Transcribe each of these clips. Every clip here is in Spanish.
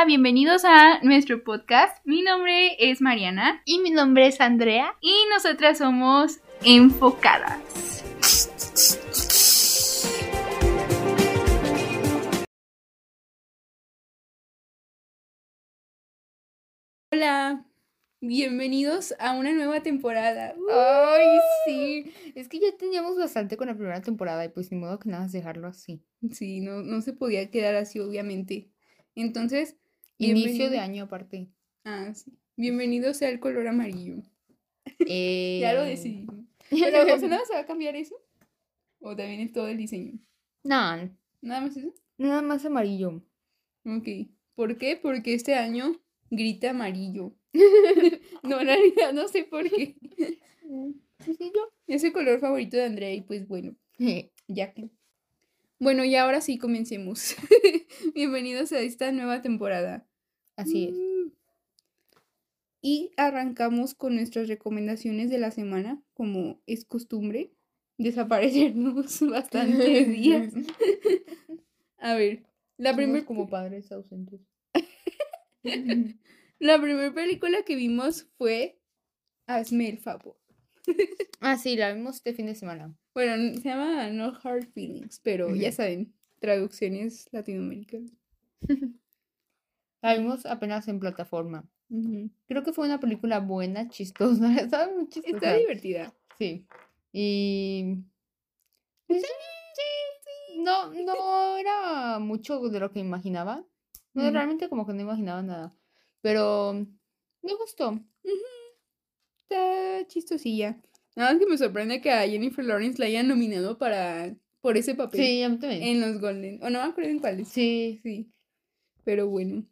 Hola, bienvenidos a nuestro podcast. Mi nombre es Mariana Y mi nombre es Andrea. y nosotras somos enfocadas. Hola, bienvenidos a una nueva temporada. Ay, sí. Es que ya teníamos bastante con la primera temporada y pues ni modo que nada más dejarlo así. Sí, no, no se podía quedar así, obviamente. Entonces, Inicio de año aparte. Ah, sí. Bienvenido sea el color amarillo. Eh, Ya lo decidimos. Pero, o sea, ¿nada se va a cambiar eso? ¿O también es todo el diseño? No, ¿Nada más eso? nada más amarillo. Ok. ¿Por qué? Porque este año grita amarillo. no, en realidad no sé por qué. Sí, sí, yo. Es el color favorito de Andrea y pues bueno, ya que. Bueno, y ahora sí comencemos. Bienvenidos a esta nueva temporada. Así es. Mm. Y arrancamos con nuestras recomendaciones de la semana, como es costumbre, desaparecernos bastantes días. A ver, la primera como padres ausentes. la primer película que vimos fue Hazme el favor. ah, sí, la vimos este fin de semana. Bueno, se llama No Hard Feelings, pero ya saben, traducciones latinoamericanas. La vimos apenas en plataforma. Creo que fue una película buena, chistosa. Estaba muy chistosa. Está divertida. Sí. Y. pues, sí, No, no era mucho de lo que imaginaba. No, realmente como que no imaginaba nada. Pero me gustó. Está chistosilla. Nada más que me sorprende que a Jennifer Lawrence la hayan nominado para por ese papel Sí, a mí también. en los Golden. O no me acuerdo en cuáles. Sí. Sí. Pero bueno.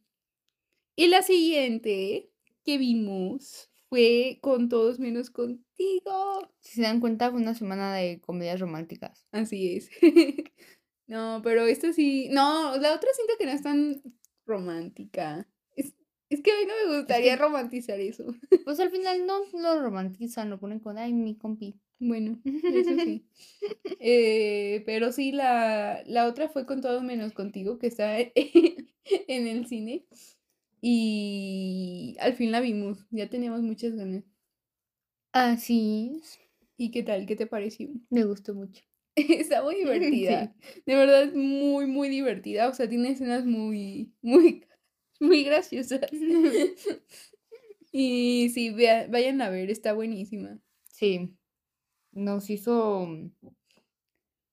Y la siguiente que vimos fue Con todos menos contigo. Si se dan cuenta, fue una semana de comedias románticas. Así es. no, pero esta sí. No, la otra siento que no es tan romántica. Es, es que a mí no me gustaría que- romantizar eso. Pues al final no lo romantizan, lo ponen con, ay, mi compi. Bueno, eso sí. Eh, pero sí, la, la otra fue con todo menos contigo, que está en el cine. Y al fin la vimos. Ya teníamos muchas ganas. Así es. ¿Y qué tal? ¿Qué te pareció? Me gustó mucho. Está muy divertida. De verdad es muy, muy divertida. O sea, tiene escenas muy, muy, muy graciosas. Y sí, vea- vayan a ver, está buenísima. Sí. Nos hizo mm,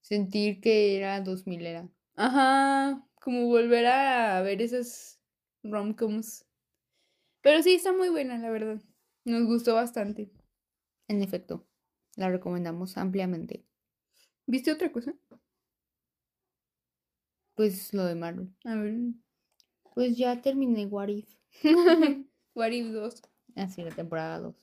sentir que era 2000 era. Ajá, como volver a ver esas romcoms. Pero sí, está muy buena, la verdad. Nos gustó bastante. En efecto, la recomendamos ampliamente. ¿Viste otra cosa? Pues lo de Marvel. A ver. Pues ya terminé What If. What If 2. Así, la temporada 2.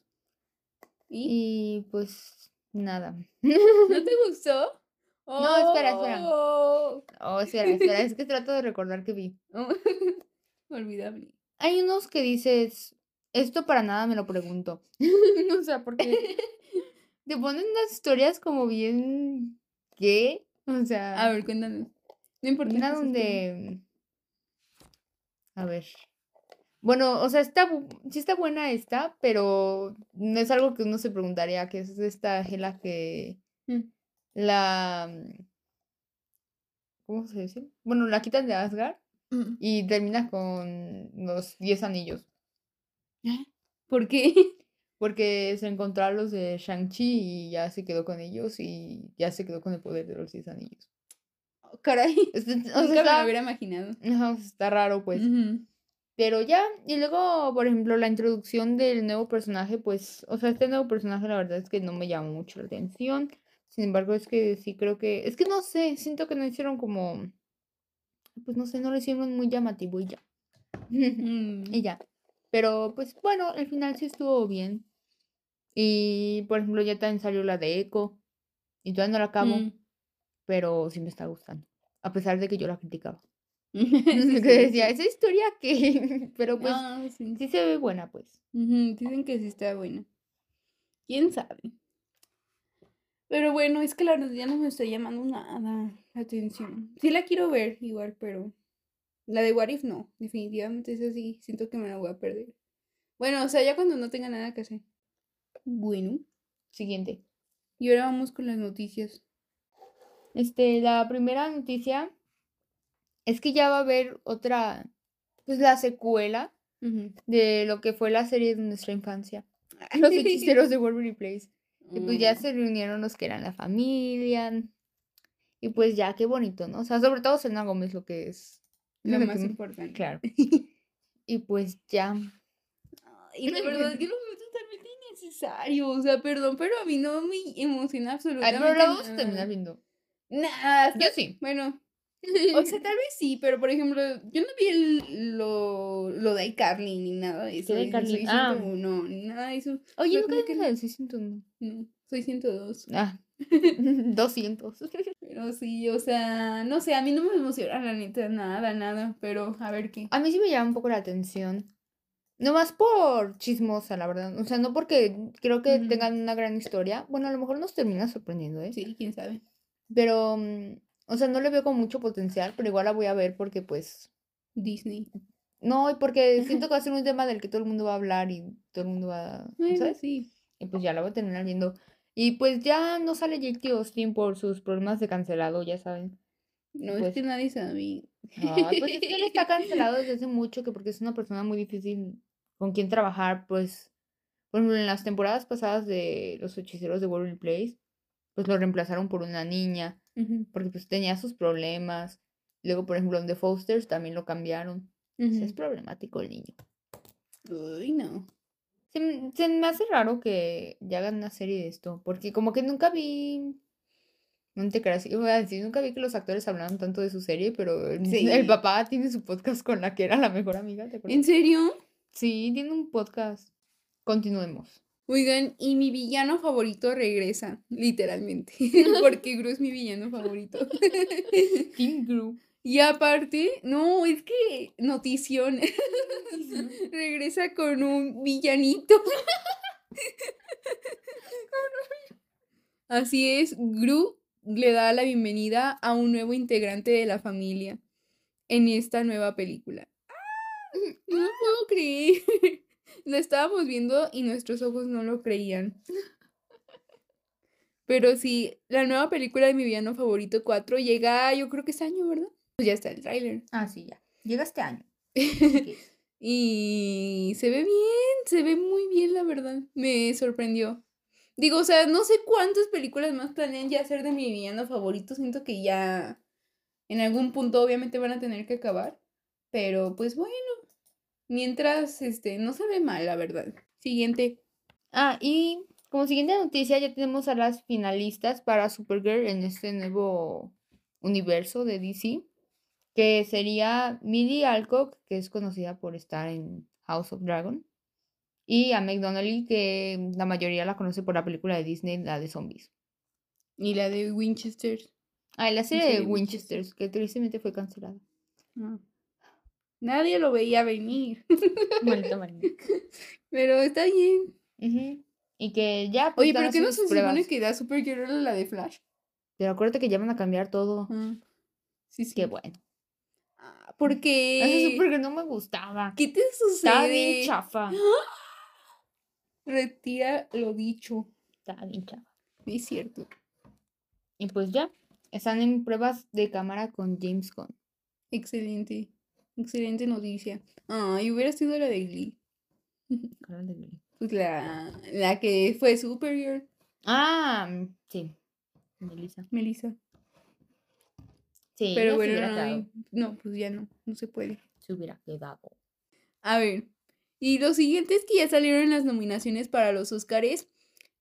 ¿Y? Y pues nada. ¿No te gustó? No, espera, espera. Oh. Oh, espera, espera, es que trato de recordar que vi. Olvidable. Hay unos que dices, esto para nada me lo pregunto. o sea, porque te ponen unas historias como bien... ¿Qué? O sea... A ver, cuéntanos. No importa. Una donde. A ver. Bueno, o sea, está, sí está buena esta, pero no es algo que uno se preguntaría, que es esta Gela que Mm. la. mm, ¿Cómo se dice? Bueno, la quitan de Asgard esperen. y termina con los 10 anillos. ¿Por qué? Porque se encontró a los de Shang-Chi y ya se quedó con ellos y ya se quedó con el poder de los 10 anillos. Caray. Es- o sea, Nunca me lo hubiera imaginado. ajá, está raro, pues. Ujú. Pero ya, y luego, por ejemplo, la introducción del nuevo personaje, pues, o sea, este nuevo personaje la verdad es que no me llamó mucho la atención. Sin embargo, es que sí creo que, es que no sé, siento que no hicieron como, pues no sé, no lo hicieron muy llamativo y ya. Mm. Y ya. Pero, pues, bueno, al final sí estuvo bien. Y, por ejemplo, ya también salió la de Echo. Y todavía no la acabo, Mm. pero sí me está gustando. A pesar de que yo la criticaba. Que decía, esa historia que, pero pues, Ah, sí. sí se ve buena, pues. Dicen que sí está buena. ¿Quién sabe? Pero bueno, es que la verdad ya no me está llamando nada la atención. Sí la quiero ver igual, pero La de What If no, definitivamente es así, siento que me la voy a perder. Bueno, o sea, ya cuando no tenga nada que hacer. Bueno. Siguiente. Y ahora vamos con las noticias. Este, la primera noticia es que ya va a haber otra, pues la secuela de lo que fue la serie de nuestra infancia. Los hechiceros de Wolverine Place. Y pues ya Mm. se reunieron los que eran la familia. Y pues ya, qué bonito, ¿no? O sea, sobre todo Selena Gómez, lo que es. Lo que más tú- importante. Claro. Y pues ya. Y la verdad es que lo veo totalmente innecesario. O sea, perdón, pero a mí no me emociona Ay, absolutamente pero la vamos a terminar viendo. Nada, Yo sí. Bueno, o sea, tal vez sí, pero por ejemplo, yo no vi el- lo, lo de iCarly ni nada de eso. de de iCarly? Ah. 101, ni nada de eso. Oye, nunca como que del 601. No, soy 102. Ah, 200. Pero sí, o sea, no sé, a mí no me emociona la neta, nada, nada, pero a ver qué. A mí sí me llama un poco la atención. No más por chismosa, la verdad. O sea, no porque creo que tengan una gran historia. Bueno, a lo mejor nos termina sorprendiendo, ¿eh? Sí, quién sabe. Pero, mm, o sea, no le veo con mucho potencial, pero igual la voy a ver porque, pues, Disney. no, y porque siento que va a ser un tema del que todo el mundo va a hablar y todo el mundo va, Bueno, ¿sabes? sí. Y pues ya la voy a terminar viendo. Y pues ya no sale Jake Austin por sus problemas de cancelado, ya saben. No, Pues- es que nadie sabe. Ay, pues es que él está cancelado desde hace mucho, que porque es una persona muy difícil con quien trabajar, pues, por ejemplo, en las temporadas pasadas de Los Hechiceros de World Place, pues lo reemplazaron por una niña, porque pues tenía sus problemas. Luego, por ejemplo, en The Fosters también lo cambiaron. Pues, Es problemático el niño. Uy, no. Se, me hace raro que ya hagan una serie de esto, porque como que nunca vi... No te creas, iba a decir, nunca vi que los actores hablaran tanto de su serie, pero el, Sí. el papá tiene su podcast con la que era la mejor amiga, ¿te acuerdas? ¿En serio? Sí, tiene un podcast. Continuemos. Oigan, y mi villano favorito regresa, literalmente, porque Gru es mi villano favorito. Team Gru. Y aparte, no, es que notición, regresa con un villanito. Así es, Gru le da la bienvenida a un nuevo integrante de la familia en esta nueva película. No lo puedo creer. Lo estábamos viendo y nuestros ojos no lo creían. Pero sí, la nueva película de mi villano favorito 4 llega, yo creo que este año, ¿verdad? Pues ya está el tráiler. Ah, sí, ya. Llega este año. Y se ve bien, se ve muy bien, la verdad. Me sorprendió. Digo, o sea, no sé cuántas películas más planean ya hacer de mi villano favorito. Siento que ya en algún punto obviamente van a tener que acabar. Pero pues bueno, mientras, este, no se ve mal, la verdad. Siguiente. Ah, y como siguiente noticia ya tenemos a las finalistas para Supergirl en este nuevo universo de DC, que sería Millie Alcock, que es conocida por estar en House of Dragon, y a Meg Donnelly, que la mayoría la conoce por la película de Disney, la de zombies. Y la de Winchester. Ah, la serie de Winchester. Winchester, que tristemente fue cancelada. Ah. Nadie lo veía venir. Maldita. Pero está bien. Y que ya, pues, Oye, pero ¿qué no se supone que da Supergirl la de Flash? Pero acuérdate que ya van a cambiar todo. Ah, sí, sí. Qué bueno. Ah, Esa porque. Supergirl no me gustaba. ¿Qué te Estaba bien sucede? chafa. Retira lo dicho. Estaba bien chafa. Es cierto. Y pues ya, están en pruebas de cámara con James Gunn. Excelente. Excelente noticia. Ay, hubiera sido la de Glee. De Glee. Pues la, la que fue Supergirl. Ah, mm, sí. Melissa. Melissa. Sí, Pero bueno, no, pues ya no. No se puede. Se hubiera quedado. A ver. Y lo siguiente es que ya salieron las nominaciones para los Óscares.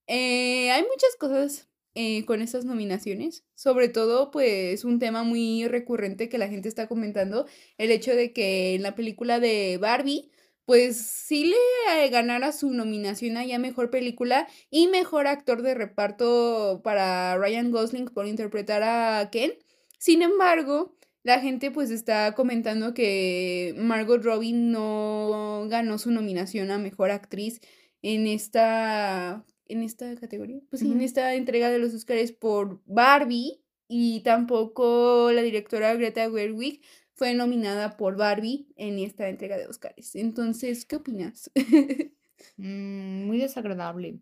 Eh, hay muchas cosas eh, con estas nominaciones. Sobre todo, pues, un tema muy recurrente que la gente está comentando. El hecho de que en la película de Barbie, pues sí le eh, ganara su nominación a ya mejor película y mejor actor de reparto para Ryan Gosling por interpretar a Ken. Sin embargo, la gente pues está comentando que Margot Robbie no ganó su nominación a mejor actriz en esta en esta categoría, pues sí, en esta entrega de los Oscars por Barbie y tampoco la directora Greta Gerwig fue nominada por Barbie en esta entrega de Oscars. Entonces, ¿qué opinas? Mm, muy desagradable.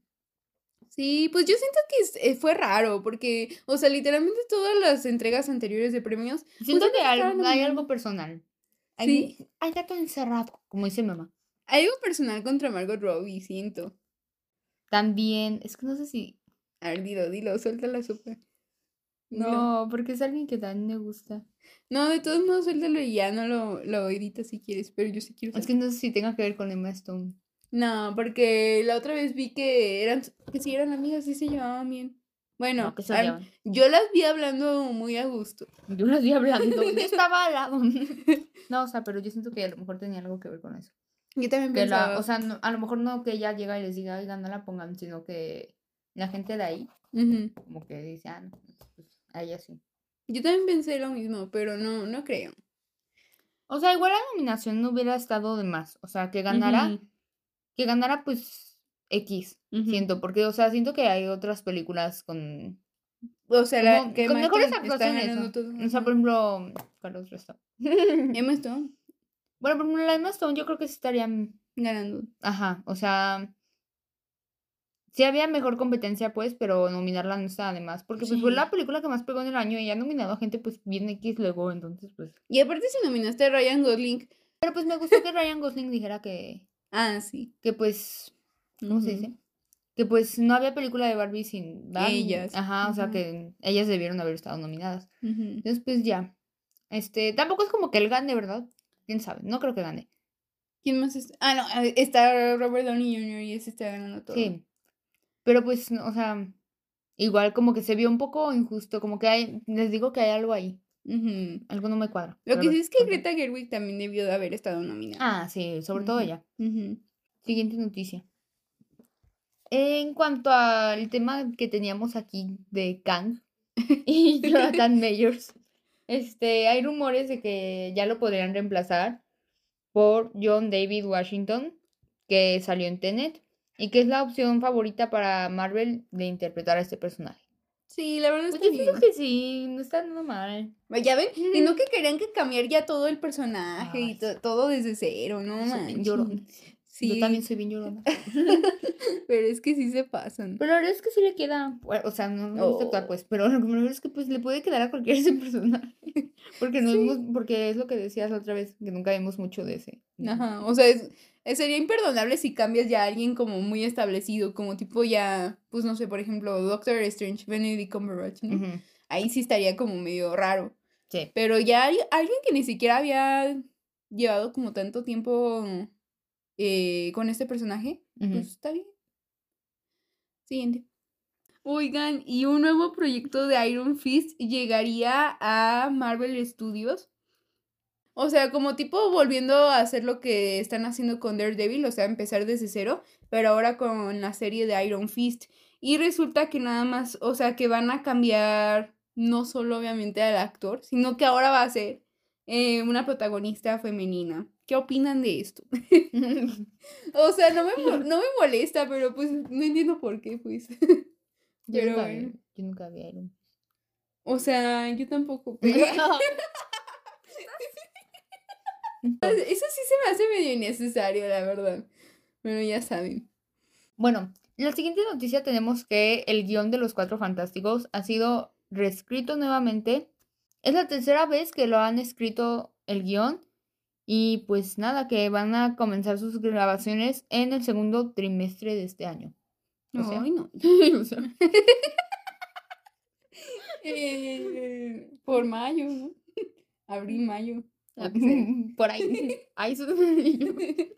Sí, pues yo siento que eh, fue raro, porque, o sea, literalmente todas las entregas anteriores de premios. Siento pues, que ellos hay, algo personal. Hay, Sí. hay gato encerrado, como dice mamá. Hay algo personal contra Margot Robbie, siento. También, es que no sé si. A ver, dilo, dilo, suelta la sopa. Dilo. No, porque es alguien que también me gusta. No, de todos modos, suéltalo y ya no lo, lo editas si quieres, pero yo sí quiero Es que no sé si tenga que ver con Emma Stone. No, porque la otra vez vi que eran, que sí eran amigas y se llevaban bien. Bueno, No, al- yo las vi hablando muy a gusto. Yo las vi hablando. Yo estaba al lado. No, o sea, pero yo siento que a lo mejor tenía algo que ver con eso. Yo también Que pensaba. la, o sea, no- a lo mejor no que ella llega y les diga, oigan, no la pongan, sino que la gente de ahí, como que dice, ah, no, pues a ella sí. Yo también pensé lo mismo, pero no, no creo. O sea, igual la nominación no hubiera estado de más. O sea, que ganara, Ujú, que ganara pues X, siento, porque, o sea, siento que hay otras películas con, O sea, la como- que con mejores está actuaciones. ganando ¿no? todo. O sea, por ejemplo, ¿cuál otro está? Emma Stone Bueno, por ejemplo, la Emma Stone yo creo que sí estarían, ganando. ajá, o sea, sí había mejor competencia, pues, pero nominarla no estaba de más, porque pues fue la película que más pegó en el año y ya nominado a gente pues bien X luego, entonces pues... Y aparte si nominaste a Ryan Gosling. Pero pues me gustó que Ryan Gosling dijera que, Ah, sí. que pues, ¿cómo se Ujú. dice? Que pues no había película de Barbie sin Barbie. Ellas, Ajá, o sea que ellas debieron haber estado nominadas. Ujú. Entonces pues ya. Este, tampoco es como que él gane, ¿verdad? Quién sabe, no creo que gane. ¿Quién más está? Ah, no, ah, está Robert Downey Jr. y ese está ganando todo. Sí. Pero pues, o sea, igual como que se vio un poco injusto, como que hay, les digo que hay algo ahí. Ujú. Algo no me cuadra. Lo que sí es que. Greta Gerwig también debió de haber estado nominada. Ah, sí, sobre todo ella. Siguiente noticia. En cuanto al tema que teníamos aquí de Kang y Jonathan Mayors, este, hay rumores de que ya lo podrían reemplazar por John David Washington, que salió en Tenet, y que es la opción favorita para Marvel de interpretar a este personaje. Sí, la verdad Pues está yo bien. que sí, no está nada mal. Ya ven, y no que querían que cambiar ya todo el personaje y to- todo desde cero, no manches. llorona. Sí, Yo también soy bien llorona. pero es que sí se pasan. Pero la verdad es que sí le queda, o sea, no me gusta actuar, Oh. pues, pero lo refiero es que pues le puede quedar a cualquier ese personaje. Porque no Sí. porque es lo que decías la otra vez, que nunca vimos mucho de ese. Ajá, o sea, es- sería imperdonable si cambias ya a alguien como muy establecido, como tipo ya, pues no sé, por ejemplo, Doctor Strange, Benedict Cumberbatch, Ahí sí estaría como medio raro. Sí. Pero ya hay alguien que ni siquiera había llevado como tanto tiempo eh, con este personaje, ujú. pues está bien. Siguiente. Oigan, y un nuevo proyecto de Iron Fist llegaría a Marvel Studios. O sea, como tipo volviendo a hacer lo que están haciendo con Daredevil, o sea, empezar desde cero, pero ahora con la serie de Iron Fist. Y resulta que nada más, o sea, que van a cambiar no solo obviamente al actor, sino que ahora va a ser eh, una protagonista femenina. ¿Qué opinan de esto? O sea, no me, no me molesta, pero pues no entiendo por qué, pues. yo, Pero nunca bueno. yo nunca vi Iron O sea, yo tampoco. Pero... Eso sí se me hace medio innecesario, la verdad. Pero ya saben. Bueno, en la siguiente noticia tenemos que el guion de Los Cuatro Fantásticos ha sido reescrito nuevamente. Es la tercera vez que lo han escrito el guion y pues nada, que van a comenzar sus grabaciones en el segundo trimestre de este año. O sea, Ay, no. o sea, Eh, por mayo, ¿no? Abril, mayo. Que por ahí. Ahí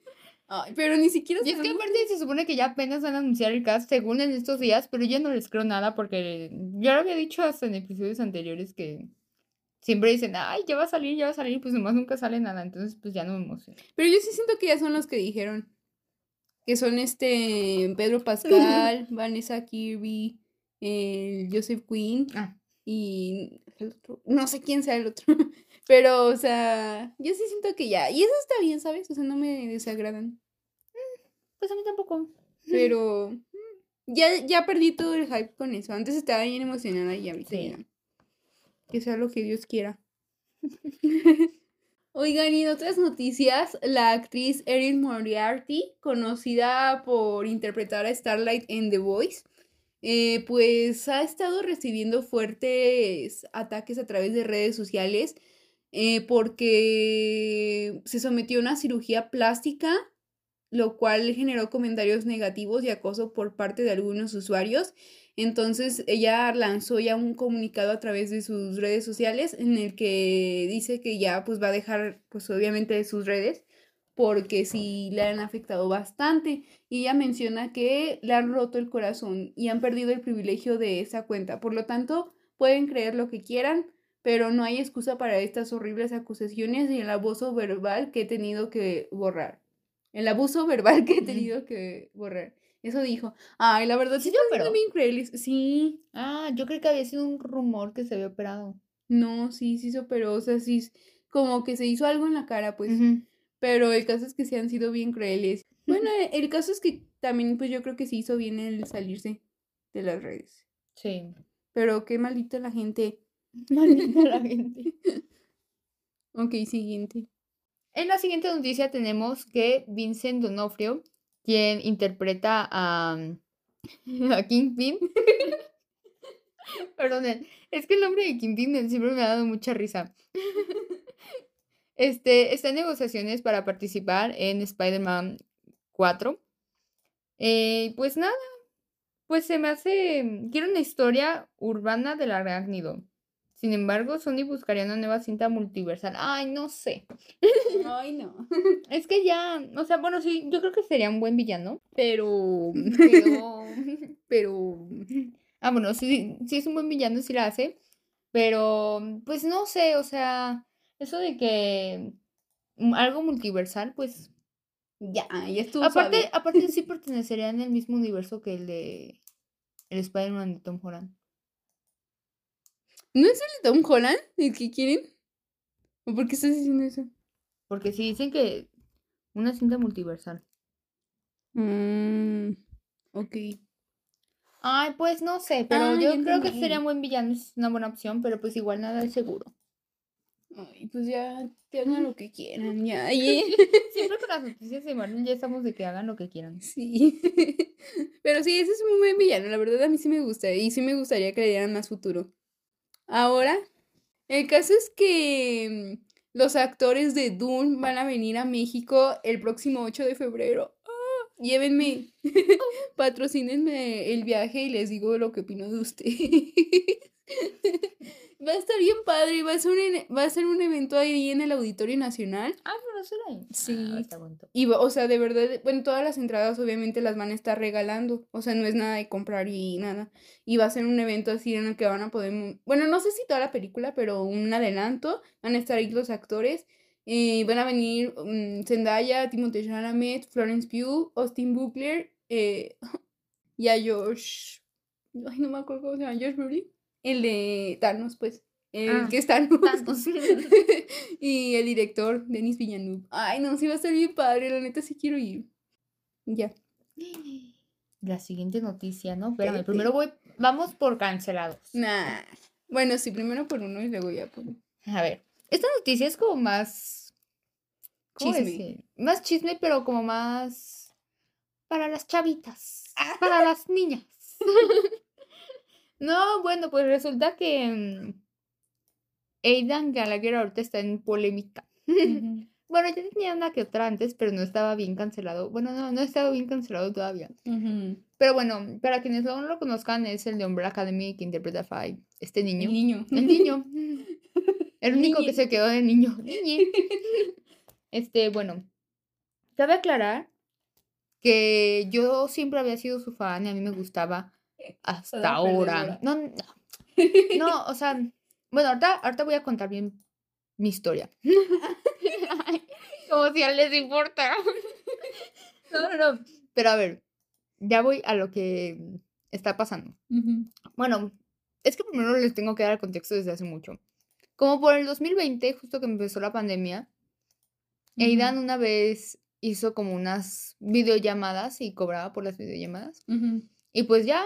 Ay, pero ni siquiera Y es que aparte se supone que ya apenas van a anunciar el cast según en estos días, pero yo no les creo nada porque ya lo había dicho hasta en episodios anteriores que siempre dicen, ay, ya va a salir, ya va a salir, pues nomás nunca sale nada, entonces pues ya no me emociono. Pero yo sí siento que ya son los que dijeron. Que son este Pedro Pascal, Vanessa Kirby, eh, Joseph Quinn Ah, y el otro. No sé quién sea el otro. Pero, o sea, yo sí siento que ya. Y eso está bien, ¿sabes? O sea, no me desagradan. pues a mí tampoco. Pero mm, ya, ya perdí todo el hype con eso. Antes estaba bien emocionada y ahorita Sí. ya. Que sea lo que Dios quiera. Oigan, y en otras noticias, la actriz Erin Moriarty, conocida por interpretar a Starlight en The Voice, eh, pues ha estado recibiendo fuertes ataques a través de redes sociales eh, porque se sometió a una cirugía plástica, lo cual generó comentarios negativos y acoso por parte de algunos usuarios. Entonces ella lanzó ya un comunicado a través de sus redes sociales en el que dice que ya pues va a dejar pues obviamente sus redes porque sí le han afectado bastante. Y ella menciona que le han roto el corazón y han perdido el privilegio de esa cuenta. Por lo tanto, pueden creer lo que quieran, pero no hay excusa para estas horribles acusaciones y el abuso verbal que he tenido que borrar. El abuso verbal que he tenido que borrar. Eso dijo. Ay, la verdad, sí, pero bien increíble. Sí. Ah, yo creo que había sido un rumor que se había operado. No, sí, sí se operó. O sea, sí, como que se hizo algo en la cara, pues. Pero el caso es que sí han sido bien crueles. Bueno, el caso es que también, pues yo creo que se hizo bien el salirse de las redes. Sí. Pero qué maldita la gente. Maldita la gente. ok, siguiente. En la siguiente noticia tenemos que Vincent Donofrio, quien interpreta a, a Kingpin. Perdonen, es que el nombre de Kingpin siempre me ha dado mucha risa. Este, está en negociaciones para participar en Spider-Man 4. Eh, pues nada, pues se me hace. Quiero una historia urbana del arácnido. Sin embargo, Sony buscaría una nueva cinta multiversal. Ay, no sé. Ay, no. Es que ya, o sea, bueno, sí, yo creo que sería un buen villano, pero. Pero. pero. Ah, bueno, sí, sí es un buen villano, sí la hace. Pero, pues no sé, o sea, eso de que algo multiversal, pues. Ya, ya estuvo. Aparte, aparte sí pertenecería en el mismo universo que el de. El Spider-Man de Tom Holland. ¿No es el de Tom Holland el que quieren? ¿O por qué estás diciendo eso? Porque si dicen que una cinta multiversal. Mmm. Ok. Ay, pues no sé, pero yo creo que sería un buen villano, es una buena opción, pero pues igual nada es seguro. Ay, pues ya que hagan lo que quieran, ya. Siempre con las noticias de Marvel ya estamos de que hagan lo que quieran. Sí. Pero sí, ese es un buen villano, la verdad a mí sí me gusta y sí me gustaría que le dieran más futuro. Ahora, el caso es que mm, los actores de Dune van a venir a México el próximo 8 de febrero. ¡Ah! Llévenme, patrocínenme el viaje y les digo lo que opino de usted. Va a estar bien padre, va a ser un, va a ser un evento ahí en el Auditorio Nacional. Ah, pero será ahí. Sí. Ah, está Y, o sea, de verdad, bueno, todas las entradas obviamente las van a estar regalando. O sea, no es nada de comprar y nada. Y va a ser un evento así en el que van a poder, bueno, no sé si toda la película, pero un adelanto. Van a estar ahí los actores. Eh, van a venir um, Zendaya, Timothée Chalamet, Florence Pugh, Austin Butler eh, y a Josh. Ay, no me acuerdo cómo se llama, Josh Brolin. El de Thanos, pues. El ah, que está Thanos. y el director, Denis Villeneuve. Ay, no, sí va a estar bien padre, la neta sí quiero ir. Ya. La siguiente noticia, ¿no? Espérame, primero voy. Vamos por cancelados. Nah. Bueno, sí, primero por uno y luego ya por. A ver. Esta noticia es como más. chisme. Más chisme, pero como más. Para las chavitas. Ah. Para las niñas. No, bueno, pues resulta que mm, Aidan Gallagher ahorita está en polémica. bueno, ya tenía una que otra antes, pero no estaba bien cancelado. Bueno, no, no estaba bien cancelado todavía. Pero bueno, para quienes no lo conozcan, es el de Umbrella Academy que interpreta a Five. Este niño. El niño. El niño. El único que se quedó de niño. Este, bueno. Cabe aclarar que yo siempre había sido su fan y a mí me gustaba hasta ahora. No, no, no, o sea, bueno, ahorita, ahorita voy a contar bien mi historia. Como si a les importa. no, no, no. Pero a ver, ya voy a lo que está pasando. Bueno, es que primero les tengo que dar el contexto desde hace mucho. Como por el 2020, justo que empezó la pandemia, Aidan una vez hizo como unas videollamadas y cobraba por las videollamadas. Y pues ya,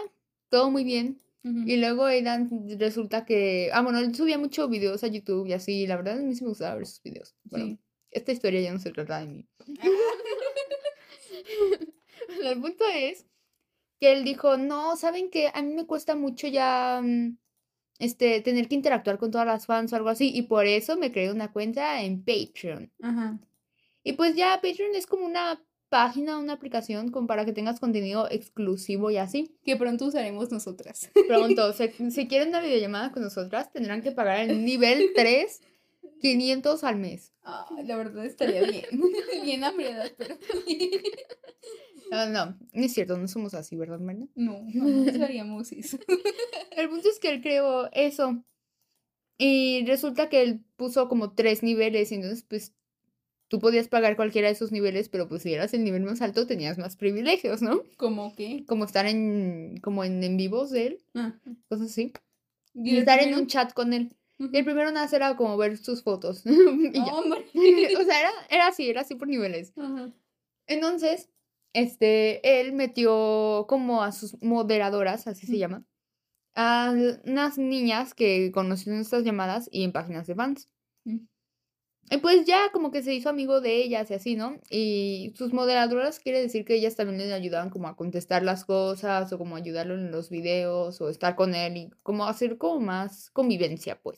todo muy bien. Y luego Aidan resulta que, ah, bueno, él subía muchos videos a YouTube y así, la verdad a mí sí me gustaba ver sus videos. Bueno, esta historia ya no se trata de mí. el punto es que él dijo, no, ¿saben qué? A mí me cuesta mucho ya mm, este, tener que interactuar con todas las fans o algo así, y por eso me creé una cuenta en Patreon. Ajá. Y pues ya Patreon es como una página, una aplicación como para que tengas contenido exclusivo y así. Que pronto usaremos nosotras. Pronto, si, si quieren una videollamada con nosotras, tendrán que pagar el nivel 3, 500 al mes. Ah, la verdad estaría bien. bien hambriadas, pero. No, no, no es cierto, no somos así, ¿verdad, Marna? no, no haríamos eso. El punto es que él creó eso. Y resulta que él puso como tres niveles, y entonces pues tú podías pagar cualquiera de esos niveles, pero pues si eras el nivel más alto tenías más privilegios, ¿no? ¿Cómo qué? Como estar en, como en, en vivos de él, Ah. cosas así. ¿Y estar en un chat con él. Y el primero nada era como ver sus fotos. y ya. Hombre. o sea, era, era así, era así por niveles. Entonces, este, él metió como a sus moderadoras, así se llama, a unas niñas que conocieron estas llamadas y en páginas de fans. Y pues ya como que se hizo amigo de ellas y así, ¿no? Y sus moderadoras quiere decir que ellas también le ayudaban como a contestar las cosas o como ayudarlo en los videos o estar con él y como hacer como más convivencia, pues.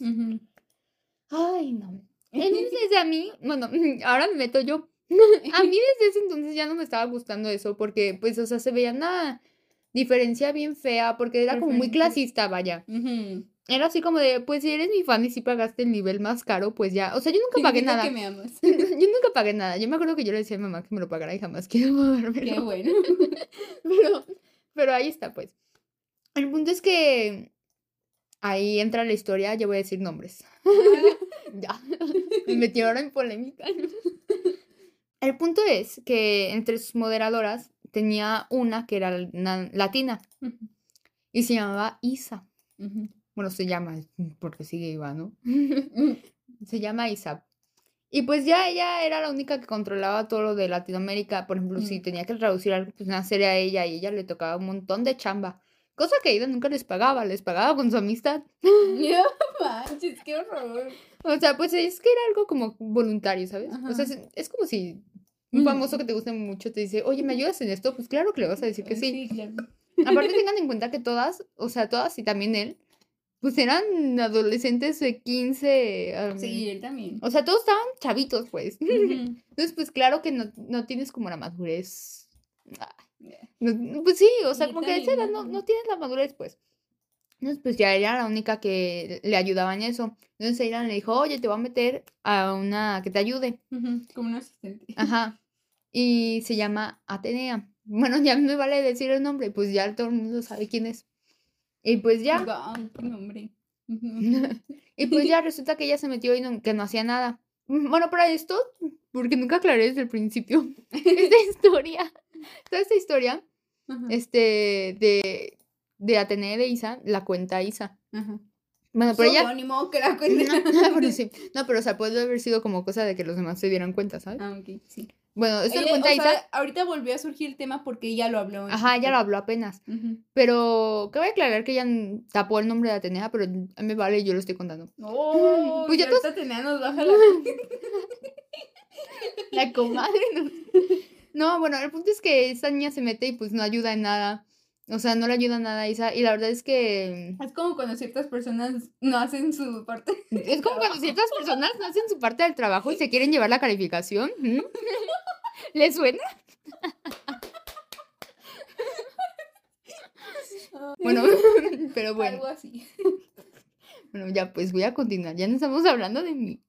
Ay, no. Entonces a mí, bueno, ahora me meto yo. A mí desde ese entonces ya no me estaba gustando eso porque, pues, o sea, se veía una diferencia bien fea porque era como muy clasista, vaya. Era así como de, pues, si eres mi fan y si pagaste el nivel más caro, pues ya. O sea, yo nunca pagué nada. que me amas. Yo nunca pagué nada. Yo me acuerdo que yo le decía a mi mamá que me lo pagara y jamás quiero pagármelo. Qué bueno. Pero, pero ahí está, pues. El punto es que ahí entra la historia, yo voy a decir nombres. Ya, me metí ahora en polémica. El punto es que entre sus moderadoras tenía una que era na- latina y se llamaba Isa. Ujú. Bueno, se llama, porque sigue Iva, ¿no? Mm. Se llama Isa. Y pues ya ella era la única que controlaba todo lo de Latinoamérica. Por ejemplo, si Mm. tenía que traducir algo, pues una serie a ella y ella le tocaba un montón de chamba. Cosa que Ida nunca les pagaba, les pagaba con su amistad. No manches, qué horror. O sea, pues es que era algo como voluntario, ¿sabes? O sea, es, es como si un Mm. famoso que te guste mucho te dice, oye, ¿me ayudas en esto? Pues claro que le vas a decir que sí. Sí, claro. Aparte tengan en cuenta que todas, o sea, todas y también él, pues eran adolescentes de 15. am, Sí, él también. O sea, todos estaban chavitos, pues. Entonces, pues claro que no, no tienes como la madurez. Ah, no- pues sí, o sea, como que a esa también, edad no, no tienes la madurez, pues. Entonces, pues ya era la única que le ayudaba en eso. Entonces ella le dijo, oye, te voy a meter a una que te ayude. Como un asistente. Ajá. Y se llama Atenea. Bueno, ya me vale decir el nombre, pues ya todo el mundo sabe quién es. Y pues ya. Nombre. Ujú. Y pues ya resulta que ella se metió y no- que no hacía nada. Mm, Bueno, para esto, porque nunca aclaré desde el principio, esta historia, toda esta historia, Ajá, este, de, de Atenea de Isa, la cuenta Isa. ajá. Bueno, pero ella... Que la cuenta. bueno, sí. No, pero o sea, puede haber sido como cosa de que los demás se dieran cuenta, ¿sabes? Ah, ok, sí. Bueno, esto lo cuenta o Isa. sea, ahorita volvió a surgir el tema porque ella lo habló. Ajá, ella lo habló apenas. Ujú. Pero cabe aclarar que ella tapó el nombre de Atenea, pero a mí me vale, yo lo estoy contando. Oh, Pues ya todos- Atenea nos baja la... La comadre. No, No, bueno, el punto es que esta niña se mete y pues no ayuda en nada. O sea, no le ayuda nada a Isa. Y la verdad es que Es como cuando ciertas personas no hacen su parte. es como cuando ciertas personas no hacen su parte del trabajo y se quieren llevar la calificación. ¿Mm? ¿Le suena? Bueno, pero bueno. Algo así. Bueno, ya pues voy a continuar. Ya no estamos hablando de mí.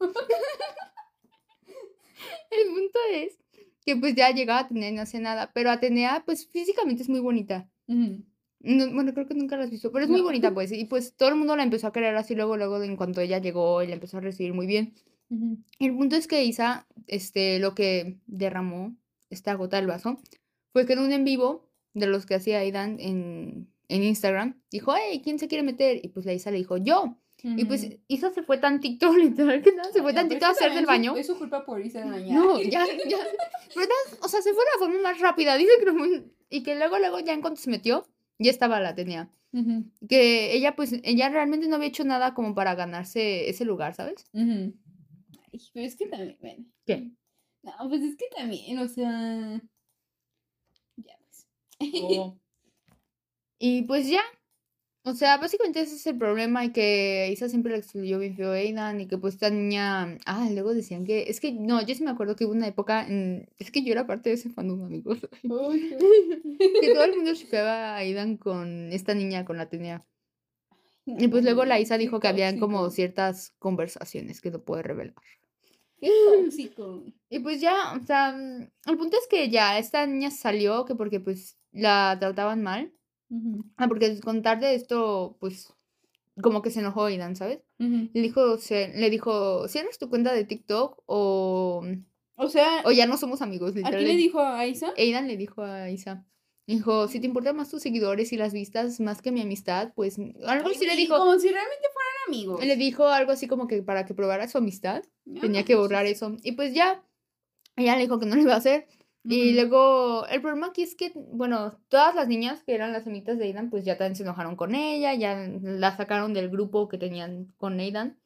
El punto es que pues ya llegaba Atenea y no hacía nada. Pero Atenea pues físicamente es muy bonita. No, bueno, creo que nunca la has visto, pero es muy No. bonita pues. Y pues todo el mundo la empezó a querer así luego, luego en cuanto ella llegó y la empezó a recibir muy bien. Ujú. El punto es que Isa, este, lo que derramó esta gota del vaso fue que en un en vivo de los que hacía Aidan en, en Instagram, dijo, hey, ¿quién se quiere meter? Y pues la Isa le dijo, yo. Y pues. Isa se fue tantito, literal, que nada, se fue tantito a hacer del baño. Es su culpa por irse a bañar. No, ya, ya. ¿Verdad? O sea, se fue de la forma más rápida. Dice que no fue- Y que luego, luego, ya en cuanto se metió, ya estaba la tenía. Que ella, pues, ella realmente no había hecho nada como para ganarse ese lugar, ¿sabes? Ay, pero es que también, bueno. ¿Qué? No, pues es que también, o sea. Ya, pues. Oh. Y pues ya. O sea, básicamente ese es el problema y que Isa siempre le excluyó bien feo a Aidan y que pues esta niña... Ah, luego decían que... Es que no, yo sí me acuerdo que hubo una época... En... Es que yo era parte de ese fandom, amigos. Que todo el mundo shipeaba a Aidan con esta niña, con la Atenea. Y pues luego la Isa dijo que habían como ciertas conversaciones que no puede revelar. Qué tóxico. Y pues ya, o sea, el punto es que ya esta niña salió que porque pues la trataban mal. Ujú, Ah, porque contar de esto, pues, como que se enojó Aidan, ¿sabes? ujú. Le dijo, se, le dijo, ¿cierras tu cuenta de TikTok o, O sea, o ya no somos amigos? ¿a quién le dijo a Isa? Aidan le dijo a Isa. Dijo, si te importan más tus seguidores y las vistas más que mi amistad, pues algo así le dijo. Como si realmente fueran amigos. Le dijo algo así como que para que probara su amistad, tenía Ah, que pues, borrar eso. Y pues ya, ella le dijo que no lo iba a hacer. Y luego, el problema aquí es que, bueno, todas las niñas que eran las amitas de Aidan, pues ya también se enojaron con ella, ya la sacaron del grupo que tenían con Aidan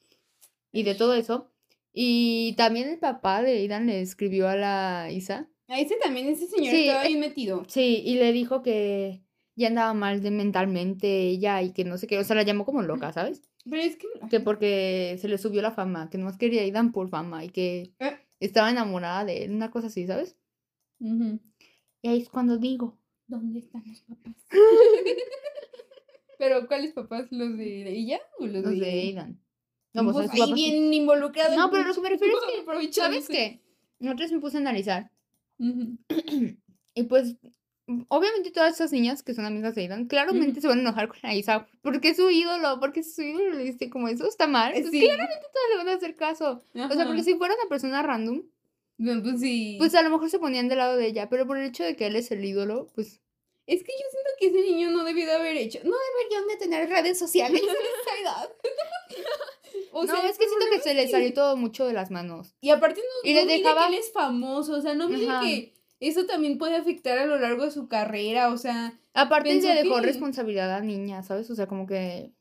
y de todo eso. Y también el papá de Aidan le escribió a la Isa. A ese también, ese señor Sí, estaba eh, bien metido. Sí, y le dijo que ya andaba mal de mentalmente ella y que no sé qué, o sea, la llamó como loca, ¿sabes? Pero es que. Que porque se le subió la fama, que nomás quería Aidan por fama y que Eh. estaba enamorada de él, una cosa así, ¿sabes? Ujú. Y ahí es cuando digo. ¿Dónde están los papás? Pero, ¿cuáles papás? ¿Los de ella o los, Los de de? Aidan. No, pues, Pues sus ahí papás- bien involucrado. No, pero lo que me refiero es que. ¿Sabes qué? Nosotros me puse a analizar. Ujú. Y pues, obviamente todas esas niñas que son amigas de Aidan, claramente se van a enojar con la Isa. Porque es su ídolo, porque su ídolo le dice como eso está mal. Pues claramente todas le van a hacer caso. O sea, porque si fuera una persona random, No, Pues sí. pues a lo mejor se ponían del lado de ella. Pero por el hecho de que él es el ídolo, pues. Es que yo siento que ese niño no debió de haber hecho. No deberían de tener redes sociales en esa edad. O no, sea, es que siento que se le salió todo mucho de las manos. Y aparte no, Y no le dejaba- que él es famoso, o sea, no Ajá. que eso también puede afectar a lo largo de su carrera, o sea, Aparte le dejó que- responsabilidad a niña, ¿sabes? O sea, como que.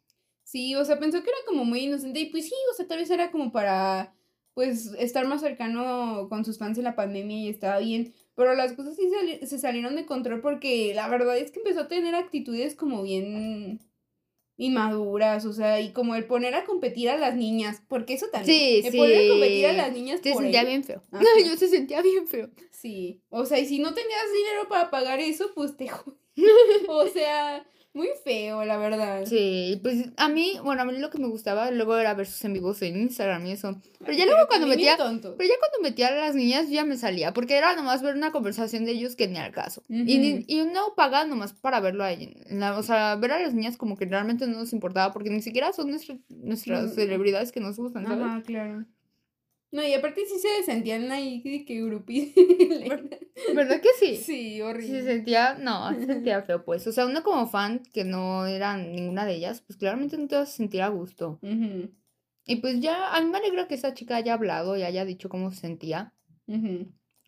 sí, o sea, pensó que era como muy inocente y pues sí, o sea, tal vez era como para, pues, estar más cercano con sus fans en la pandemia y estaba bien, pero las cosas sí sali- se salieron de control porque la verdad es que empezó a tener actitudes como bien inmaduras, o sea, y como el poner a competir a las niñas, porque eso también, Sí, el poner a competir a las niñas Se por sentía él. bien feo. Ajá. Yo se sentía bien feo. Sí, o sea, y si no tenías dinero para pagar eso, pues te O sea, muy feo, la verdad. Sí, pues a mí, bueno, a mí lo que me gustaba luego era ver sus en vivos en Instagram y eso. Pero ya Pero luego cuando metía, tonto. pero ya cuando metía a las niñas ya me salía, porque era nomás ver una conversación de ellos que ni al caso. Y, ni- Ujú. y no pagaba nomás para verlo a ella. La- o sea, ver a las niñas como que realmente no nos importaba, porque ni siquiera son nuestra- nuestras celebridades que nos gustan, ¿sabes? Ajá, claro. No, y aparte sí se sentían ahí que grupis. ¿Verdad que sí? sí, Sí, se horrible. sentía, no, se sentía feo, pues. O sea, uno como fan que no era ninguna de ellas, pues claramente no te vas a sentir a gusto. Y pues ya, a mí me alegra que esa chica haya hablado y haya dicho cómo se sentía,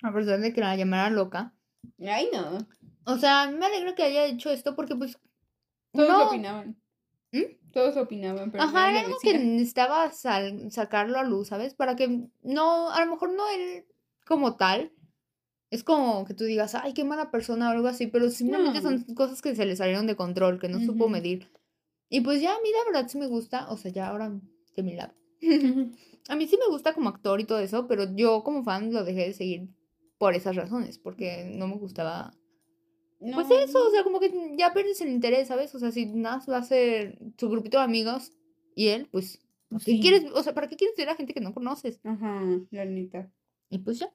a pesar de que la llamara loca. Ay, no. O sea, a mí me alegra que haya hecho esto porque pues, Todos no, opinaban. ¿Mm? Todos opinaban, pero ajá, era algo que necesitaba sal- sacarlo a luz, ¿sabes? Para que no, a lo mejor no él como tal, es como que tú digas, ay, qué mala persona o algo así, pero simplemente No. son cosas que se le salieron de control, que no supo Ujú. medir. Y pues ya a mí la verdad sí me gusta, o sea, ya ahora de mi lado. A mí sí me gusta como actor y todo eso, pero yo como fan lo dejé de seguir por esas razones, porque no me gustaba. Pues No. eso, o sea, como que ya pierdes el interés, ¿sabes? O sea, si nada más va a ser su grupito de amigos y él, pues, ¿para qué Sí. quieres, o sea, ¿para qué quieres ver a gente que no conoces? Ajá, la neta. Y pues ya,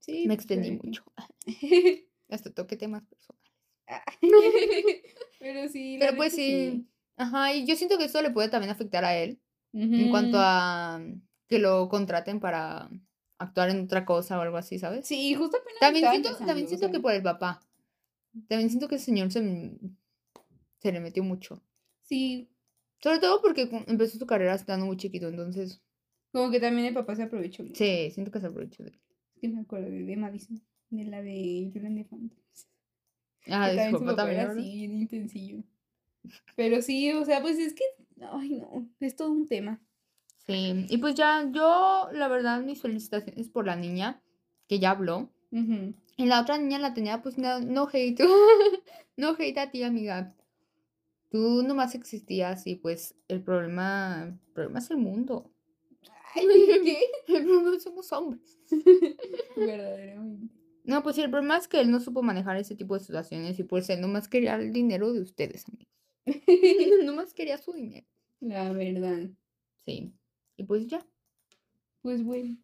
Sí, me pues, extendí mucho. Hasta toqué temas personales. pero sí, Pero pues sí, ajá, y yo siento que eso le puede también afectar a él en cuanto a que lo contraten para actuar en otra cosa o algo así, ¿sabes? Sí, justo apenas También siento, también o siento sea, que por el papá. También siento que ese señor se, se le metió mucho. Sí, Sobre todo porque empezó su carrera estando muy chiquito, entonces como que también el papá se aprovechó. mucho. sí, siento que se aprovechó de él. Es que me acuerdo de, de Madison, de la de Julian de. Ah, de también su papá también, era así, bien intensillo. Pero sí, o sea, pues es que, ay no, es todo un tema. Sí, y pues ya, yo, la verdad, mis felicitaciones por la niña que ya habló. Ujú. Y la otra niña la tenía, pues no, no hate. no hate a ti, amiga. Tú nomás existías y pues el problema, el problema es el mundo. Ay, ¿Qué? El problema somos hombres. Verdaderamente. No, pues sí, el problema es que él no supo manejar ese tipo de situaciones y pues él nomás quería el dinero de ustedes, amigos. nomás quería su dinero. La verdad. Sí. Y pues ya. Pues bueno.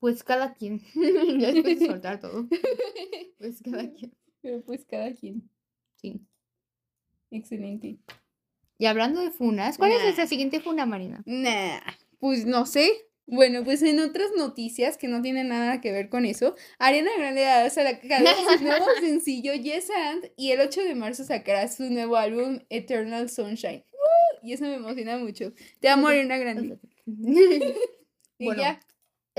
Pues cada quien. ya después de soltar todo. Pues cada quien. Pero pues cada quien. Sí. Excelente. Y hablando de funas, ¿cuál es nuestra siguiente funa, Marina? Nah, pues no sé. Bueno, pues en otras noticias que no tienen nada que ver con eso, Ariana Grande sacado su nuevo sencillo Yes And y el 8 de marzo sacará su nuevo álbum Eternal Sunshine. ¡Woo! Y eso me emociona mucho. Te amo, Ariana Grande. Y Bueno, ya.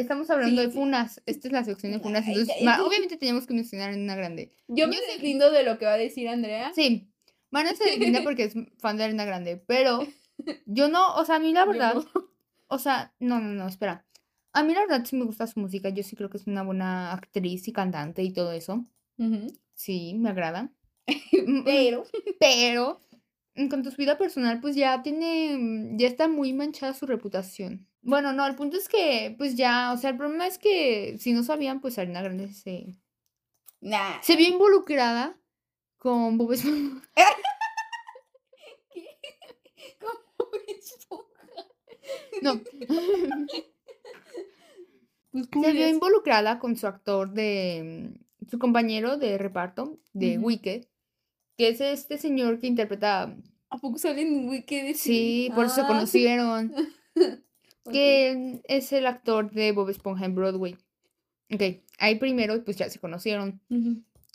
Estamos hablando Sí, de sí. funas. Esta es la sección de funas. Entonces, ay, ma- ay. obviamente teníamos que mencionar en una grande. Yo me sé- deslindo de lo que va a decir Andrea. Sí, Mana se deslinda porque es fan de Arena Grande, pero yo no, o sea, a mí la verdad, no. o sea, no, no, no, espera. A mí la verdad sí me gusta su música, yo sí creo que es una buena actriz y cantante y todo eso. Sí, me agrada. Pero. Pero en cuanto a su vida personal, pues ya tiene, mm, ya está muy manchada su reputación. Bueno, no, el punto es que, pues ya, o sea, el problema es que si no sabían, pues Arena Grande se, Nah. se vio involucrada con Bob Esponja. ¿Cómo esponja? No, Pues, se ¿cómo vio involucrada con su actor de, mm, su compañero de reparto de Ujú. Wicked, que es este señor que interpreta, ¿A poco salen Wicked? sí, por eso se Ah, conocieron. que es el actor de Bob Esponja en Broadway. Ok, ahí primero pues ya se conocieron.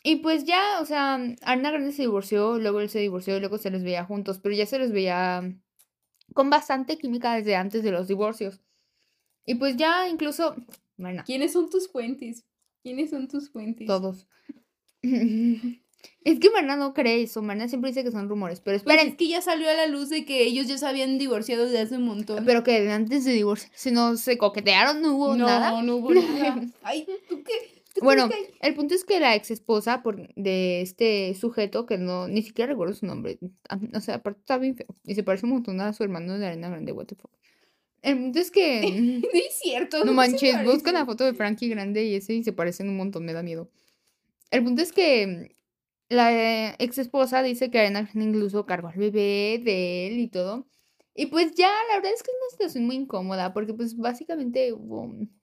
Y pues ya, o sea, Ariana Grande se divorció, luego él se divorció y luego se les veía juntos, pero ya se les veía con bastante química desde antes de los divorcios. Y pues ya incluso, bueno, ¿Quiénes son tus fuentes? ¿Quiénes son tus fuentes? todos. Es que Marna no cree eso, Marna siempre dice que son rumores, pero Pues esperen, es que ya salió a la luz de que ellos ya se habían divorciado desde hace un montón. pero que antes de divorciarse no se coquetearon, no hubo no, nada. no hubo nada. Ay, ¿tú qué? ¿Tú Bueno, el punto es que la ex esposa por, de este sujeto, que no, ni siquiera recuerdo su nombre, o sea, aparte está bien feo, y se parece un montón a su hermano de Arena Grande, what the fuck. El punto es que, No es cierto. no manches, busca la foto de Frankie Grande y ese y se parecen un montón, me da miedo. El punto es que la ex esposa dice que Arena Grande incluso cargó al bebé de él y todo. Y pues ya, la verdad es que es una situación muy incómoda, porque pues básicamente hubo un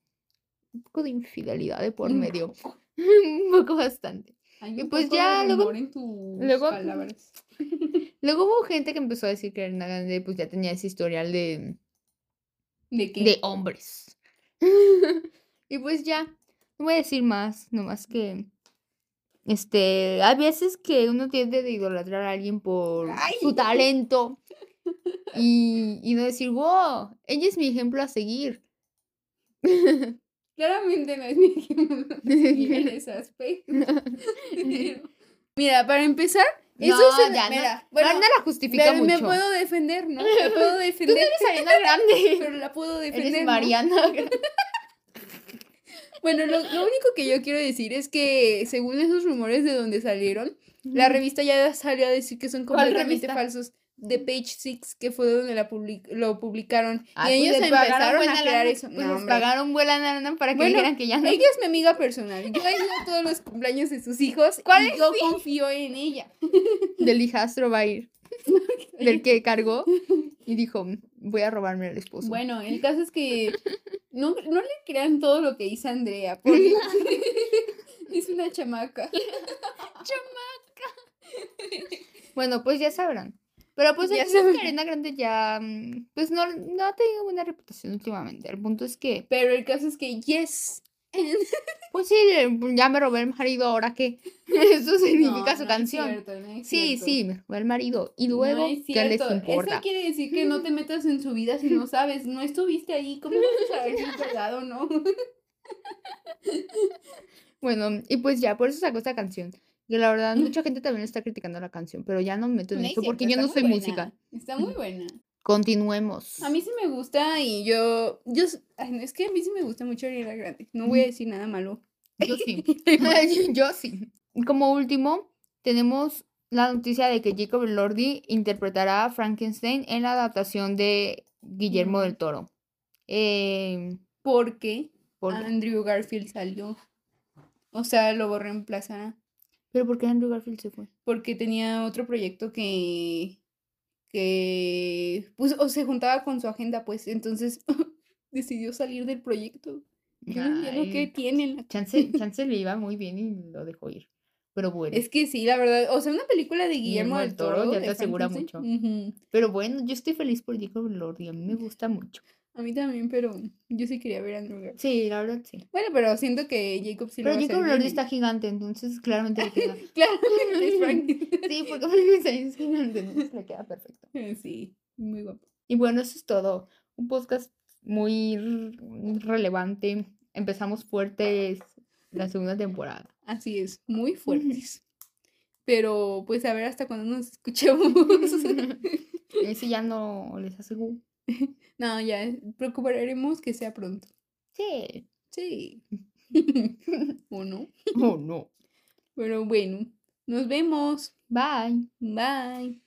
poco de infidelidad de por medio. un poco bastante. Hay Y pues ya, luego- rumor en tus luego-. Luego hubo gente que empezó a decir que Arena Grande pues ya tenía ese historial de, ¿De qué? de hombres. y pues ya, no voy a decir más, nomás que este, hay veces que uno tiende de idolatrar a alguien por Ay. su talento y, y no decir, wow, ella es mi ejemplo a seguir. Claramente no es mi ejemplo a seguir en ese aspecto. Mira, para empezar, eso no, es ya, mira, no, bueno, la justifica pero mucho. me puedo defender, ¿no? Me puedo defender, Eres Ariana Grande. pero la puedo defender. Eres ¿no? Bueno, lo, lo único que yo quiero decir es que según esos rumores de donde salieron, la revista ya salió a decir que son ¿Cuál completamente falsos. De Page Six, que fue donde la public- lo publicaron. Ah, y pues ellos empezaron a crear eso. Pues No, les pagaron buena lana para que Bueno, dijeran que ya no. Ella es mi amiga personal. Yo he ido a todos los cumpleaños de sus hijos. ¿Cuál y es? yo Sí. confío en ella. Del hijastro va a ir. Del que cargó y dijo, voy a robarme al esposo. Bueno, el caso es que no, no le crean todo lo que dice Andrea. Porque es una chamaca. Bueno, pues ya sabrán. Pero pues Ya punto es saben. que Arena Grande ya, mm, pues no, no ha tenido buena reputación últimamente. El punto es que, Pero el caso es que yes. pues sí, eh, ya me robé el marido, ahora que eso significa No, su no es canción. cierto, no es sí, sí, me robé el marido. Y luego, es ¿qué les importa? Eso quiere decir que no te metas en su vida si no sabes. No estuviste ahí. ¿Cómo vas a saber si es verdad o no? Bueno, y pues ya, por eso sacó esta canción. Que la verdad, mucha gente también está criticando la canción, pero ya no me meto en No es eso porque yo no soy música. Está muy buena. Continuemos. A mí sí me gusta y yo, yo, s- ay, no, es que a mí sí me gusta mucho Ariana Grande. No voy a decir nada malo. Yo sí. Yo sí. Como último, tenemos la noticia de que Jacob Elordi interpretará a Frankenstein en la adaptación de Guillermo del Toro. Eh, Porque ¿por- Andrew Garfield salió. O sea, lo reemplazará. ¿Pero por qué Andrew Garfield se fue? Porque tenía otro proyecto que. Que. Pues, o se juntaba con su agenda, pues. Entonces decidió salir del proyecto. Yo no entiendo qué Ay, tiene en la Chance, chance le iba muy bien y lo dejó ir. Pero bueno. Es que sí, la verdad. O sea, una película de Guillermo, Guillermo del Toro ya te asegura Frankenstein, ujú. Pero bueno, yo estoy feliz por Jacob Elordi. A mí me gusta mucho. A mí también, pero yo sí quería ver a Andrew Garfield. Sí, la verdad sí. Bueno, pero siento que Jacob sí lo Pero va a hacer Jacob está gigante, entonces claramente le queda. Claro, es Frankenstein. Sí, porque Frankenstein es gigante, entonces le queda perfecto. Sí, muy guapo. Y bueno, eso es todo. Un podcast muy relevante. Empezamos fuertes la segunda temporada. Así es, muy fuertes. Pero pues a ver hasta cuándo nos escuchamos. Ese ya no les aseguro. no, ya, procuraremos que sea pronto. Sí. Sí. ¿O no? Oh, no. Pero bueno, nos vemos. Bye. Bye.